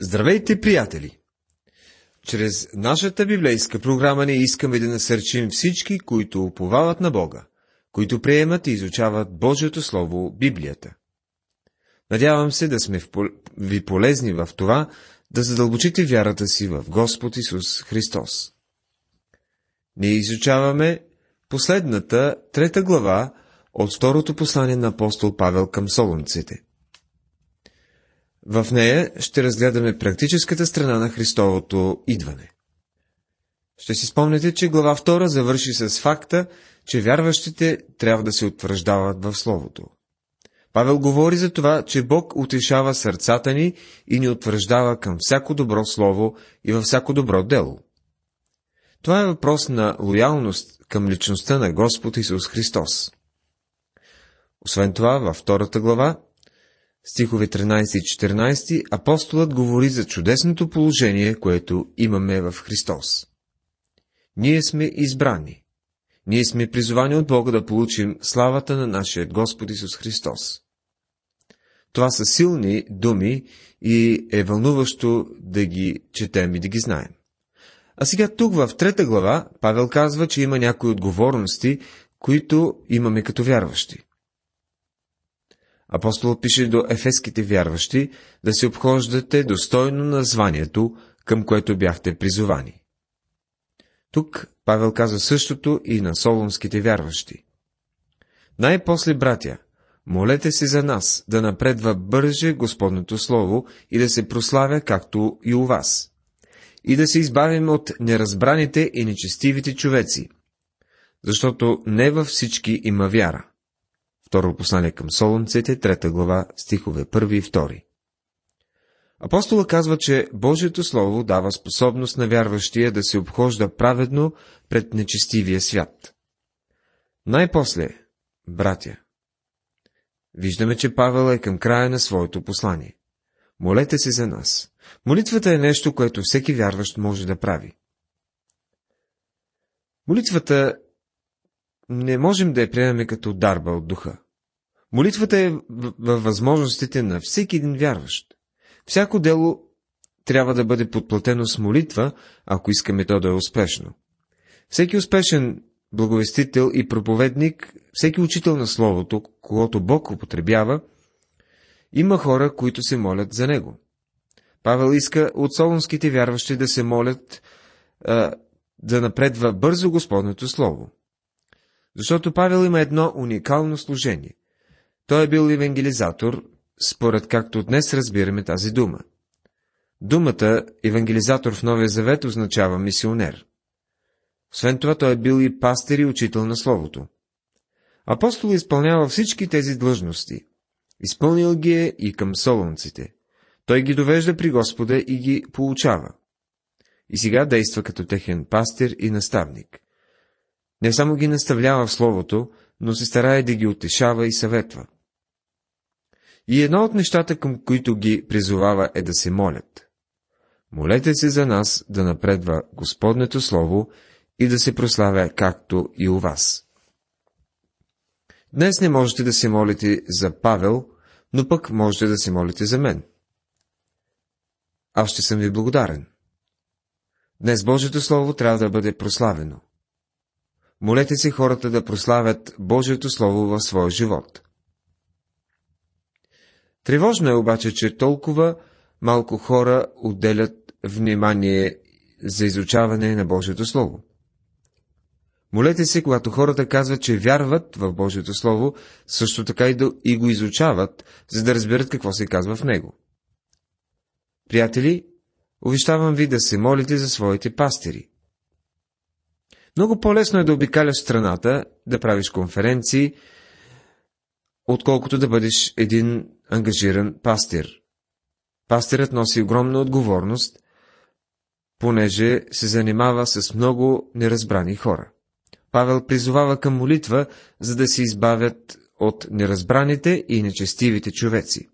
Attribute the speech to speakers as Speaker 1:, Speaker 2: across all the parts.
Speaker 1: Здравейте, приятели! Чрез нашата библейска програма ние искаме да насърчим всички, които уповават на Бога, които приемат и изучават Божието Слово, Библията. Надявам се да сме ви полезни в това, да задълбочите вярата си в Господ Исус Христос. Ние изучаваме последната трета глава от второто послание на апостол Павел към солунците – в нея ще разгледаме практическата страна на Христовото идване. Ще си спомните, че глава 2 завърши с факта, че вярващите трябва да се утвърждават в Словото. Павел говори за това, че Бог утешава сърцата ни и ни утвърждава към всяко добро слово и във всяко добро дело. Това е въпрос на лоялност към личността на Господ Исус Христос. Освен това, във втората глава стихове 13 и 14, апостолът говори за чудесното положение, което имаме в Христос. Ние сме избрани. Ние сме призовани от Бога да получим славата на нашия Господ Исус Христос. Това са силни думи и е вълнуващо да ги четем и да ги знаем. А сега тук в трета глава Павел казва, че има някои отговорности, които имаме като вярващи. Апостол пише до ефеските вярващи да се обхождате достойно на званието, към което бяхте призовани. Тук Павел казва същото и на солонските вярващи. Най-после, братя, молете се за нас, да напредва бърже Господното Слово и да се прославя, както и у вас. И да се избавим от неразбраните и нечестивите човеци, защото не във всички има вяра. Второ послание към Солунците, трета глава, стихове 1 и 2. Апостола казва, че Божието Слово дава способност на вярващия да се обхожда праведно пред нечестивия свят. Най-после, братя, виждаме, че Павел е към края на своето послание. Молете се за нас. Молитвата е нещо, което всеки вярващ може да прави. Молитвата не можем да я приемем като дарба от духа. Молитвата е във възможностите на всеки един вярващ. Всяко дело трябва да бъде подплатено с молитва, ако искаме то да е успешно. Всеки успешен благовестител и проповедник, всеки учител на Словото, когато Бог употребява, има хора, които се молят за него. Павел иска от солонските вярващи да се молят а, да напредва бързо Господното Слово. Защото Павел има едно уникално служение. Той е бил евангелизатор, според както днес разбираме тази дума. Думата евангелизатор в Новия Завет означава мисионер. Освен това, той е бил и пастир и учител на Словото. Апостол изпълнява всички тези длъжности. Изпълнил ги е и към солонците. Той ги довежда при Господа и ги получава. И сега действа като техен пастир и наставник. Не само ги наставлява в Словото, но се старае да ги утешава и съветва. И едно от нещата, към които ги призовава е да се молят. Молете се за нас да напредва Господнето Слово и да се прославя както и у вас. Днес не можете да се молите за Павел, но пък можете да се молите за мен. Аз ще съм ви благодарен. Днес Божието Слово трябва да бъде прославено. Молете се хората да прославят Божието Слово в своя живот. Тревожно е обаче, че толкова малко хора отделят внимание за изучаване на Божието Слово. Молете се, когато хората казват, че вярват в Божието Слово, също така и, да, и го изучават, за да разберат какво се казва в него. Приятели, увещавам ви да се молите за своите пастири. Много по-лесно е да обикаляш страната, да правиш конференции, отколкото да бъдеш един ангажиран пастир. Пастирът носи огромна отговорност, понеже се занимава с много неразбрани хора. Павел призовава към молитва, за да се избавят от неразбраните и нечестивите човеци.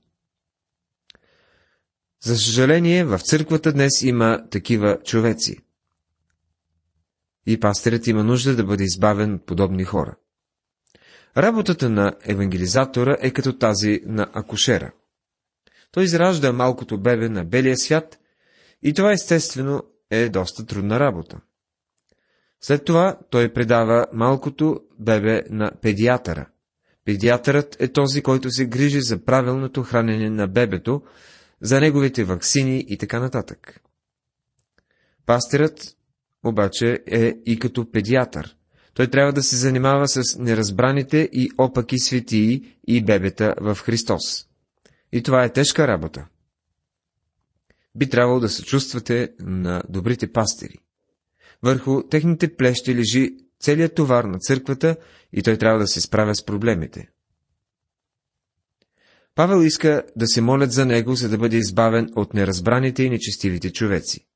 Speaker 1: За съжаление, в църквата днес има такива човеци. И пастирът има нужда да бъде избавен от подобни хора. Работата на евангелизатора е като тази на акушера. Той изражда малкото бебе на белия свят и това естествено е доста трудна работа. След това той предава малкото бебе на педиатъра. Педиатърът е този, който се грижи за правилното хранене на бебето, за неговите ваксини и така нататък. Пастирът обаче е и като педиатър. Той трябва да се занимава с неразбраните и опаки светии и бебета в Христос. И това е тежка работа. Би трябвало да се чувствате на добрите пастири. Върху техните плещи лежи целият товар на църквата и той трябва да се справя с проблемите. Павел иска да се молят за него, за да бъде избавен от неразбраните и нечестивите човеци.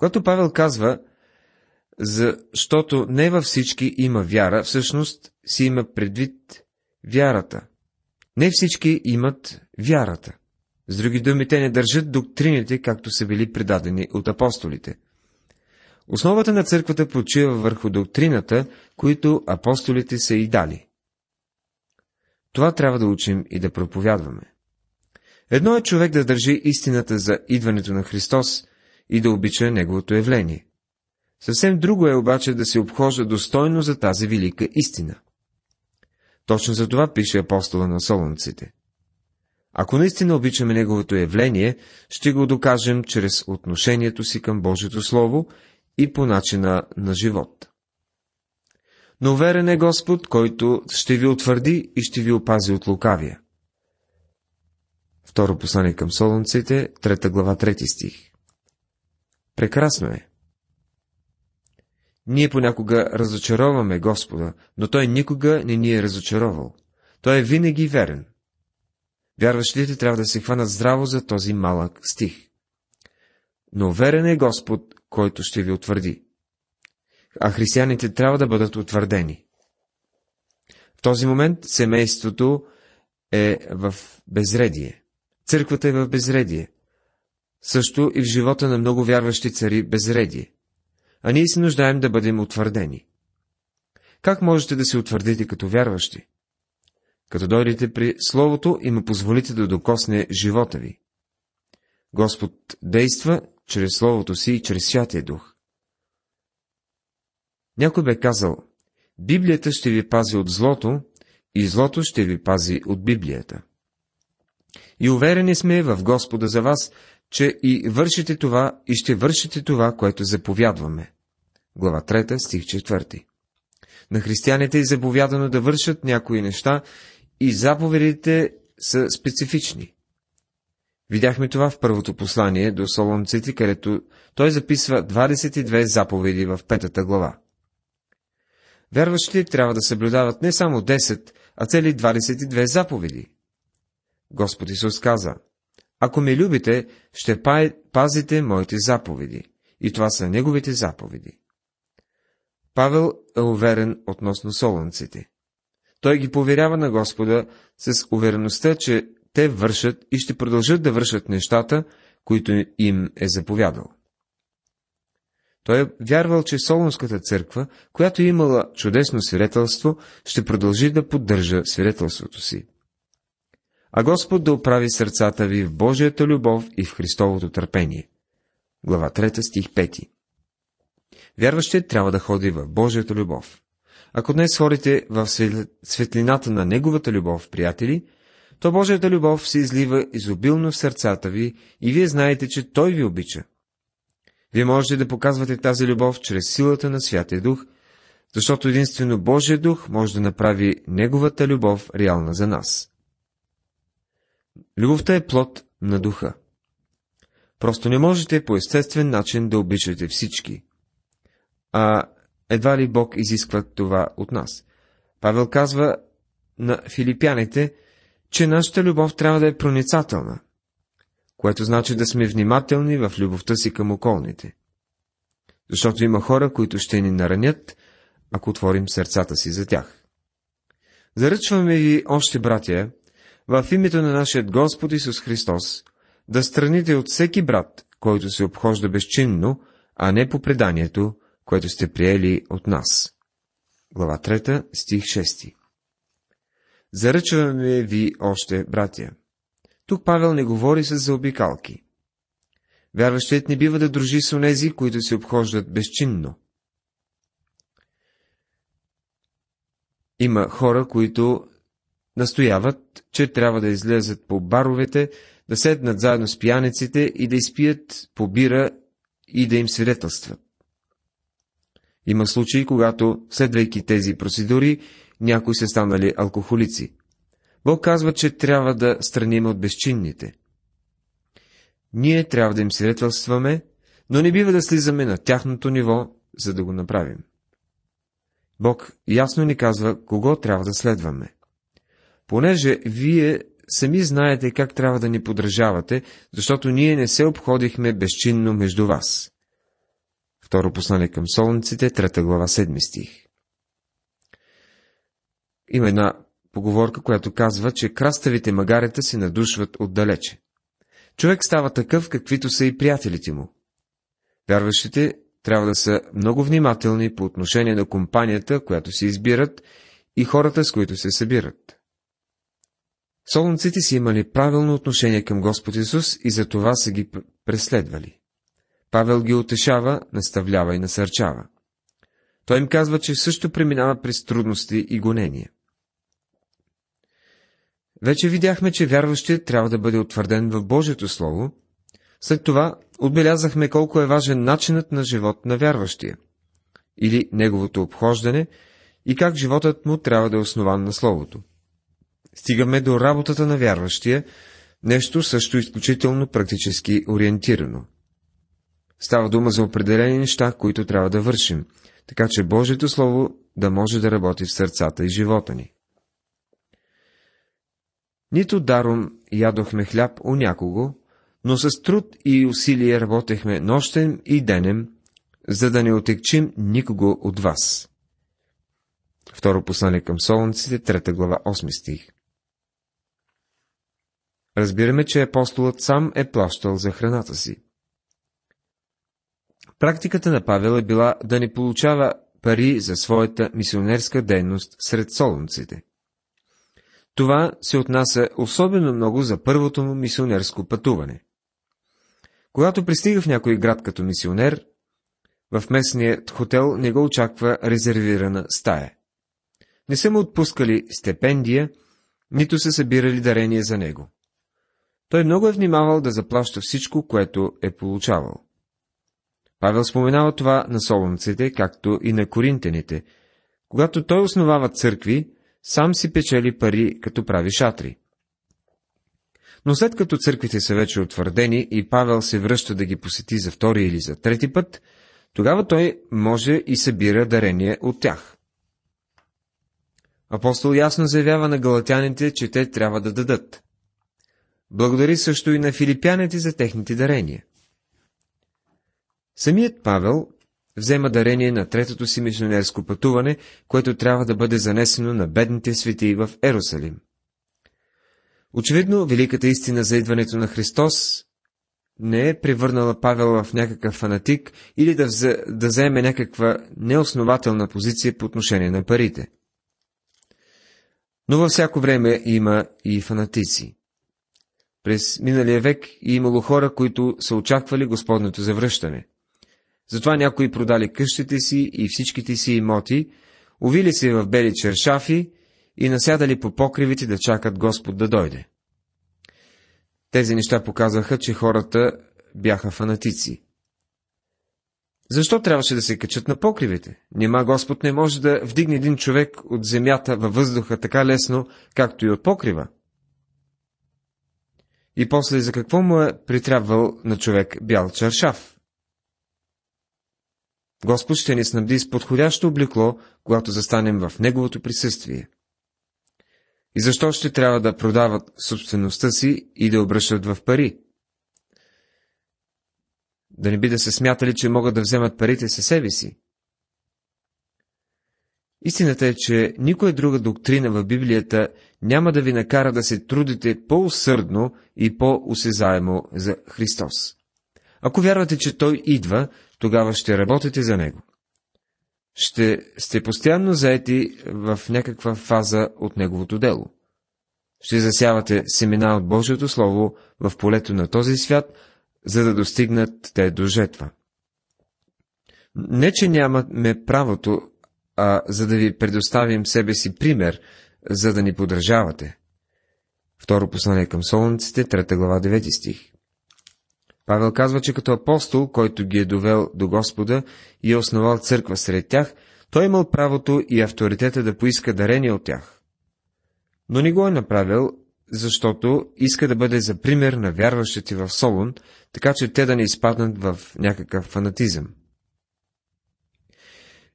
Speaker 1: Когато Павел казва, защото не във всички има вяра, всъщност си има предвид вярата. Не всички имат вярата. С други думи, те не държат доктрините, както са били предадени от апостолите. Основата на църквата почива върху доктрината, които апостолите са и дали. Това трябва да учим и да проповядваме. Едно е човек да държи истината за идването на Христос и да обича Неговото явление. Съвсем друго е обаче да се обхожда достойно за тази велика истина. Точно за това пише апостола на Солунците. Ако наистина обичаме Неговото явление, ще го докажем чрез отношението си към Божието Слово и по начина на живот. Но верен е Господ, който ще ви утвърди и ще ви опази от лукавия. Второ послание към Солунците, трета глава, трети стих. Прекрасно е. Ние понякога разочароваме Господа, но Той никога не ни е разочаровал. Той е винаги верен. Вярващите трябва да се хванат здраво за този малък стих. Но верен е Господ, който ще ви утвърди. А християните трябва да бъдат утвърдени. В този момент семейството е в безредие. Църквата е в безредие. Също и в живота на много вярващи цари безредие а ние се нуждаем да бъдем утвърдени. Как можете да се утвърдите като вярващи? Като дойдете при Словото и му позволите да докосне живота ви. Господ действа чрез Словото си и чрез Святия Дух. Някой бе казал, Библията ще ви пази от злото и злото ще ви пази от Библията. И уверени сме в Господа за вас, че и вършите това, и ще вършите това, което заповядваме. Глава 3, стих 4. На християните е заповядано да вършат някои неща и заповедите са специфични. Видяхме това в първото послание до Солонците, където той записва 22 заповеди в петата глава. Вярващите трябва да съблюдават не само 10, а цели 22 заповеди. Господ Исус каза, ако ме любите, ще пазите моите заповеди. И това са неговите заповеди. Павел е уверен относно солънците. Той ги поверява на Господа с увереността, че те вършат и ще продължат да вършат нещата, които им е заповядал. Той е вярвал, че Солунската църква, която е имала чудесно свидетелство, ще продължи да поддържа свидетелството си а Господ да оправи сърцата ви в Божията любов и в Христовото търпение. Глава 3, стих 5 Вярващият трябва да ходи в Божията любов. Ако днес ходите в светлината на Неговата любов, приятели, то Божията любов се излива изобилно в сърцата ви и вие знаете, че Той ви обича. Вие можете да показвате тази любов чрез силата на Святия Дух, защото единствено Божия Дух може да направи Неговата любов реална за нас. Любовта е плод на духа. Просто не можете по естествен начин да обичате всички. А едва ли Бог изисква това от нас? Павел казва на филипяните, че нашата любов трябва да е проницателна, което значи да сме внимателни в любовта си към околните. Защото има хора, които ще ни наранят, ако отворим сърцата си за тях. Заръчваме ви още, братя, в името на нашия Господ Исус Христос, да страните от всеки брат, който се обхожда безчинно, а не по преданието, което сте приели от нас. Глава 3, стих 6 Заръчваме ви още, братя. Тук Павел не говори с заобикалки. Вярващият не бива да дружи с онези, които се обхождат безчинно. Има хора, които настояват, че трябва да излезат по баровете, да седнат заедно с пияниците и да изпият по бира и да им свидетелстват. Има случаи, когато, следвайки тези процедури, някои са станали алкохолици. Бог казва, че трябва да страним от безчинните. Ние трябва да им свидетелстваме, но не бива да слизаме на тяхното ниво, за да го направим. Бог ясно ни казва, кого трябва да следваме. Понеже вие сами знаете как трябва да ни подражавате, защото ние не се обходихме безчинно между вас. Второ послание към солниците, трета глава, седми стих. Има една поговорка, която казва, че краставите магарета се надушват отдалече. Човек става такъв, каквито са и приятелите му. Вярващите трябва да са много внимателни по отношение на компанията, която се избират и хората, с които се събират. Солнците си имали правилно отношение към Господ Исус и за това са ги преследвали. Павел ги утешава, наставлява и насърчава. Той им казва, че също преминава през трудности и гонения. Вече видяхме, че вярващият трябва да бъде утвърден в Божието Слово. След това отбелязахме колко е важен начинът на живот на вярващия, или неговото обхождане, и как животът му трябва да е основан на Словото. Стигаме до работата на вярващия, нещо също изключително практически ориентирано. Става дума за определени неща, които трябва да вършим, така че Божието Слово да може да работи в сърцата и живота ни. Нито даром ядохме хляб у някого, но с труд и усилие работехме нощем и денем, за да не отекчим никого от вас. Второ послание към Солунците, трета глава, 8 стих. Разбираме, че апостолът сам е плащал за храната си. Практиката на Павел е била да не получава пари за своята мисионерска дейност сред солунците. Това се отнася особено много за първото му мисионерско пътуване. Когато пристига в някой град като мисионер, в местният хотел не го очаква резервирана стая. Не са му отпускали стипендия, нито са събирали дарение за него. Той много е внимавал да заплаща всичко, което е получавал. Павел споменава това на солунците, както и на коринтените. Когато той основава църкви, сам си печели пари, като прави шатри. Но след като църквите са вече утвърдени и Павел се връща да ги посети за втори или за трети път, тогава той може и събира дарение от тях. Апостол ясно заявява на галатяните, че те трябва да дадат. Благодари също и на филипяните за техните дарения. Самият Павел взема дарение на третото си мисионерско пътуване, което трябва да бъде занесено на бедните свети в Ерусалим. Очевидно, великата истина за идването на Христос не е превърнала Павел в някакъв фанатик или да, взе, да вземе някаква неоснователна позиция по отношение на парите. Но във всяко време има и фанатици. През миналия век е имало хора, които са очаквали Господното завръщане. Затова някои продали къщите си и всичките си имоти, увили се в бели чершафи и насядали по покривите да чакат Господ да дойде. Тези неща показваха, че хората бяха фанатици. Защо трябваше да се качат на покривите? Нима Господ не може да вдигне един човек от земята във въздуха така лесно, както и от покрива? И после за какво му е притрябвал на човек бял чаршав? Господ ще ни снабди с подходящо облекло, когато застанем в Неговото присъствие. И защо ще трябва да продават собствеността си и да обръщат в пари? Да не би да се смятали, че могат да вземат парите със себе си. Истината е, че никоя друга доктрина в Библията няма да ви накара да се трудите по-усърдно и по-осезаемо за Христос. Ако вярвате, че Той идва, тогава ще работите за Него. Ще сте постоянно заети в някаква фаза от Неговото дело. Ще засявате семена от Божието Слово в полето на този свят, за да достигнат те до жетва. Не, че нямаме правото, а за да ви предоставим себе си пример, за да ни подражавате. Второ послание към Солунците, 3 глава, 9 стих. Павел казва, че като апостол, който ги е довел до Господа и е основал църква сред тях, той имал правото и авторитета да поиска дарение от тях. Но не го е направил, защото иска да бъде за пример на вярващите в Солун, така че те да не изпаднат в някакъв фанатизъм.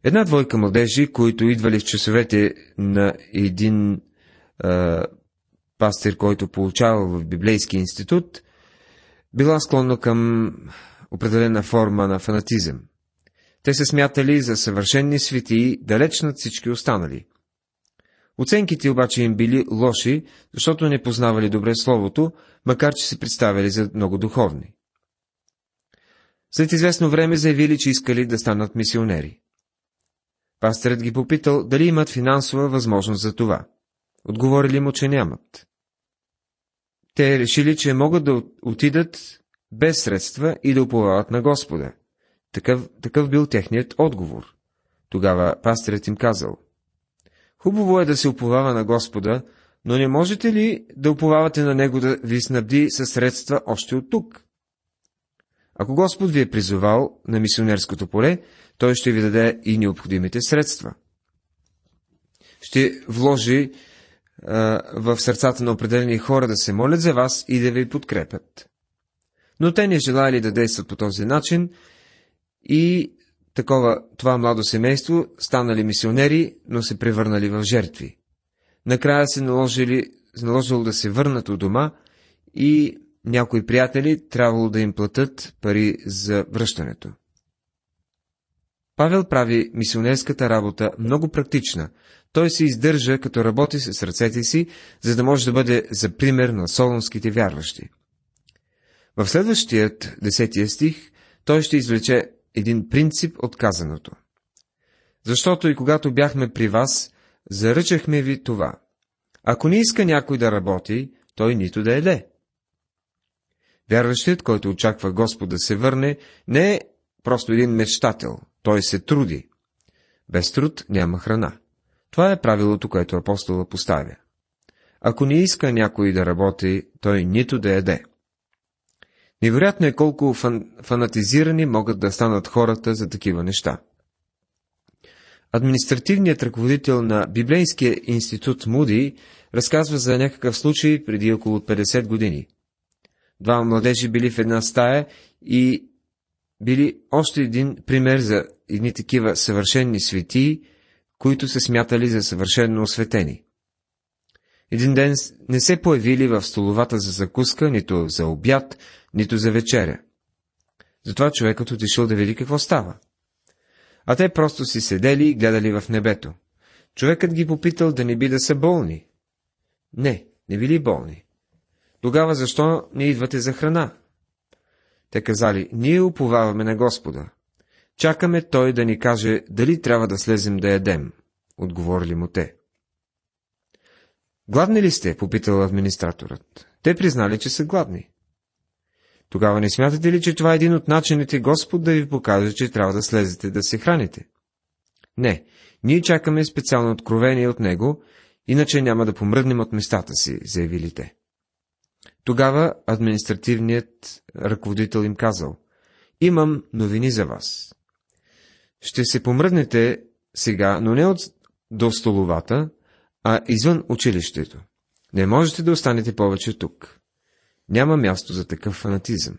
Speaker 1: Една двойка младежи, които идвали в часовете на един е, пастир, който получавал в Библейски институт, била склонна към определена форма на фанатизъм. Те се смятали за съвършенни светии, далеч над всички останали. Оценките обаче им били лоши, защото не познавали добре Словото, макар че се представили за много духовни. След известно време заявили, че искали да станат мисионери. Пастърът ги попитал дали имат финансова възможност за това. Отговорили му, че нямат. Те решили, че могат да отидат без средства и да уповават на Господа. Такъв, такъв бил техният отговор. Тогава пастърът им казал. Хубаво е да се уповава на Господа, но не можете ли да уповавате на Него да ви снабди със средства още от тук? Ако Господ ви е призовал на мисионерското поле, Той ще ви даде и необходимите средства. Ще вложи а, в сърцата на определени хора да се молят за вас и да ви подкрепят. Но те не желали да действат по този начин и такова това младо семейство станали мисионери, но се превърнали в жертви. Накрая се наложили, наложило да се върнат от дома и някои приятели трябвало да им платят пари за връщането. Павел прави мисионерската работа много практична. Той се издържа, като работи с ръцете си, за да може да бъде за пример на солонските вярващи. В следващият, десетия стих, той ще извлече един принцип от казаното. Защото и когато бяхме при вас, заръчахме ви това. Ако не иска някой да работи, той нито да еде. Вярващият, който очаква Господ да се върне, не е просто един мечтател, той се труди. Без труд няма храна. Това е правилото, което апостола поставя. Ако не иска някой да работи, той нито да яде. Невероятно е колко фан... фанатизирани могат да станат хората за такива неща. Административният ръководител на Библейския институт Муди разказва за някакъв случай преди около 50 години. Два младежи били в една стая и били още един пример за едни такива съвършенни светии, които се смятали за съвършенно осветени. Един ден не се появили в столовата за закуска, нито за обяд, нито за вечеря. Затова човекът отишъл да види какво става. А те просто си седели и гледали в небето. Човекът ги попитал да не би да са болни. Не, не били болни. Тогава защо не идвате за храна? Те казали, ние уповаваме на Господа. Чакаме той да ни каже, дали трябва да слезем да ядем. Отговорили му те. Гладни ли сте? попитал администраторът. Те признали, че са гладни. Тогава не смятате ли, че това е един от начините Господ да ви покаже, че трябва да слезете да се храните? Не, ние чакаме специално откровение от Него, иначе няма да помръднем от местата си, заявили те. Тогава административният ръководител им казал, имам новини за вас. Ще се помръднете сега, но не от до столовата, а извън училището. Не можете да останете повече тук. Няма място за такъв фанатизъм.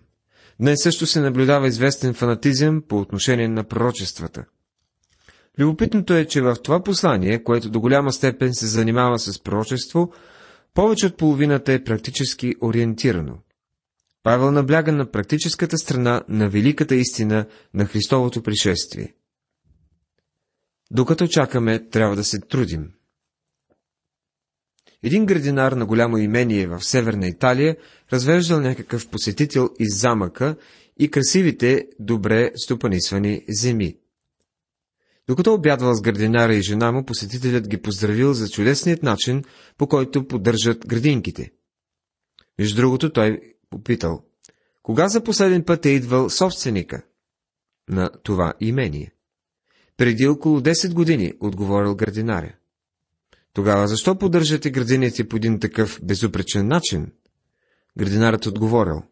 Speaker 1: Днес също се наблюдава известен фанатизъм по отношение на пророчествата. Любопитното е, че в това послание, което до голяма степен се занимава с пророчество, повече от половината е практически ориентирано. Павел набляга на практическата страна на великата истина на Христовото пришествие. Докато чакаме, трябва да се трудим. Един градинар на голямо имение в северна Италия развеждал някакъв посетител из замъка и красивите, добре стопанисвани земи. Докато обядвал с градинара и жена му, посетителят ги поздравил за чудесният начин, по който поддържат градинките. Между другото, той попитал, кога за последен път е идвал собственика на това имение? Преди около 10 години, отговорил градинаря. Тогава защо поддържате градините по един такъв безупречен начин? Градинарът отговорил.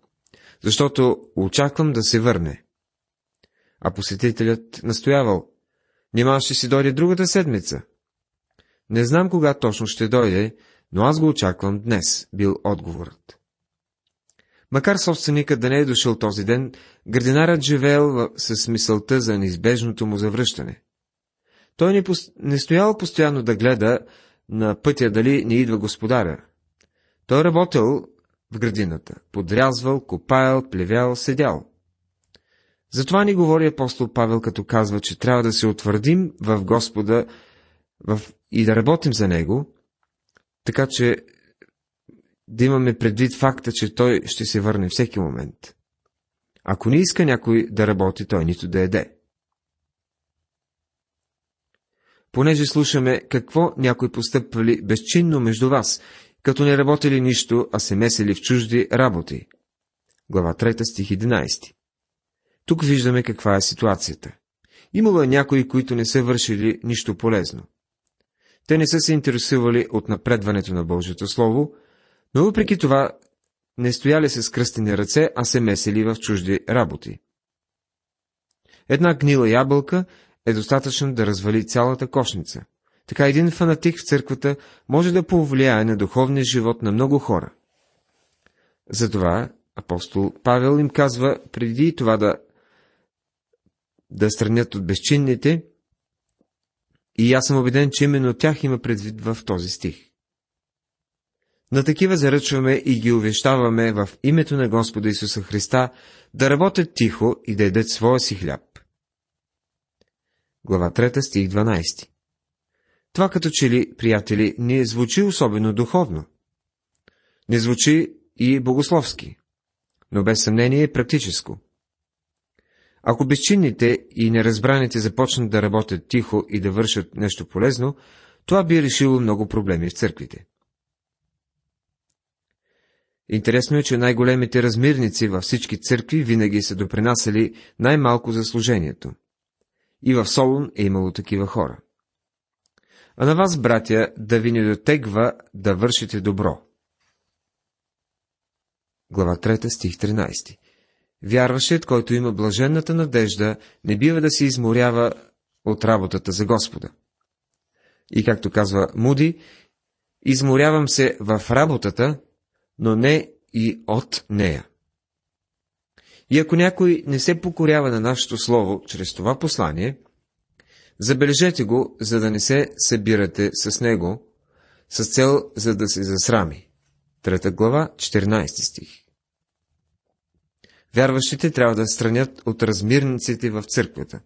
Speaker 1: Защото очаквам да се върне. А посетителят настоявал. Нима ще си дойде другата седмица. Не знам кога точно ще дойде, но аз го очаквам днес, бил отговорът. Макар собственикът да не е дошъл този ден, градинарът живеел с мисълта за неизбежното му завръщане. Той не, по... не стоял постоянно да гледа на пътя дали не идва господаря. Той работил в градината, подрязвал, копаял, плевял, седял. Затова ни говори апостол Павел, като казва, че трябва да се утвърдим в Господа в... и да работим за Него, така че да имаме предвид факта, че Той ще се върне всеки момент. Ако не иска някой да работи, той нито да еде. Понеже слушаме какво някой постъпвали безчинно между вас, като не работили нищо, а се месели в чужди работи. Глава 3, стих 11. Тук виждаме каква е ситуацията. Имало е някои, които не са вършили нищо полезно. Те не са се интересували от напредването на Божието Слово, но въпреки това не стояли с кръстени ръце, а се месели в чужди работи. Една гнила ябълка е достатъчно да развали цялата кошница. Така един фанатик в църквата може да повлияе на духовния живот на много хора. Затова апостол Павел им казва, преди това да, да странят от безчинните, и аз съм убеден, че именно тях има предвид в този стих. На такива заръчваме и ги увещаваме в името на Господа Исуса Христа да работят тихо и да едат своя си хляб. Глава 3, стих 12 Това като че ли, приятели, не звучи особено духовно. Не звучи и богословски, но без съмнение е практическо. Ако безчинните и неразбраните започнат да работят тихо и да вършат нещо полезно, това би решило много проблеми в църквите. Интересно е, че най-големите размирници във всички църкви винаги са допринасяли най-малко за служението. И в Солун е имало такива хора. А на вас, братя, да ви не дотегва да вършите добро. Глава 3, стих 13 Вярващият, който има блаженната надежда, не бива да се изморява от работата за Господа. И както казва Муди, изморявам се в работата, но не и от нея. И ако някой не се покорява на нашето слово чрез това послание, забележете го, за да не се събирате с него, с цел за да се засрами. Трета глава, 14 стих. Вярващите трябва да странят от размирниците в църквата.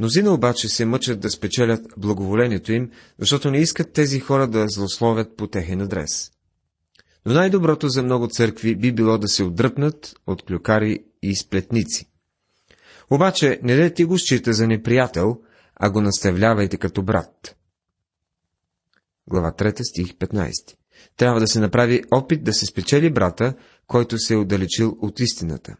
Speaker 1: Мнозина обаче се мъчат да спечелят благоволението им, защото не искат тези хора да злословят по техен адрес. Но най-доброто за много църкви би било да се отдръпнат от клюкари и сплетници. Обаче не да ти го счита за неприятел, а го наставлявайте като брат. Глава 3, стих 15 Трябва да се направи опит да се спечели брата, който се е отдалечил от истината.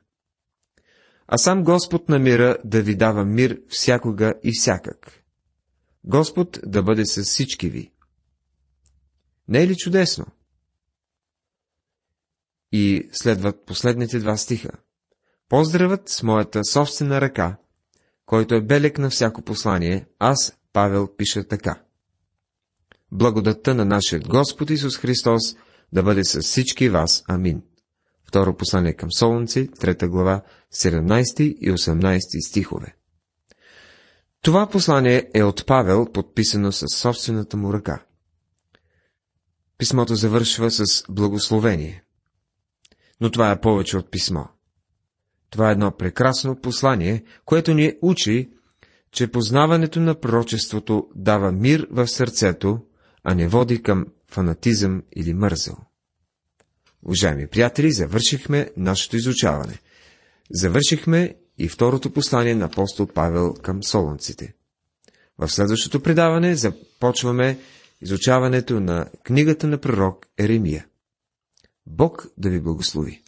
Speaker 1: А сам Господ намира да ви дава мир всякога и всякак. Господ да бъде с всички ви. Не е ли чудесно? И следват последните два стиха. Поздравът с моята собствена ръка, който е белек на всяко послание, аз, Павел, пиша така. Благодатта на нашия Господ Исус Христос да бъде с всички вас. Амин. Второ послание към Солунци, трета глава, 17 и 18 стихове. Това послание е от Павел, подписано с собствената му ръка. Писмото завършва с благословение. Но това е повече от писмо. Това е едно прекрасно послание, което ни учи, че познаването на пророчеството дава мир в сърцето, а не води към фанатизъм или мързъл. Уважаеми приятели, завършихме нашето изучаване. Завършихме и второто послание на апостол Павел към солонците. В следващото предаване започваме изучаването на книгата на пророк Еремия. Бог да ви благослови!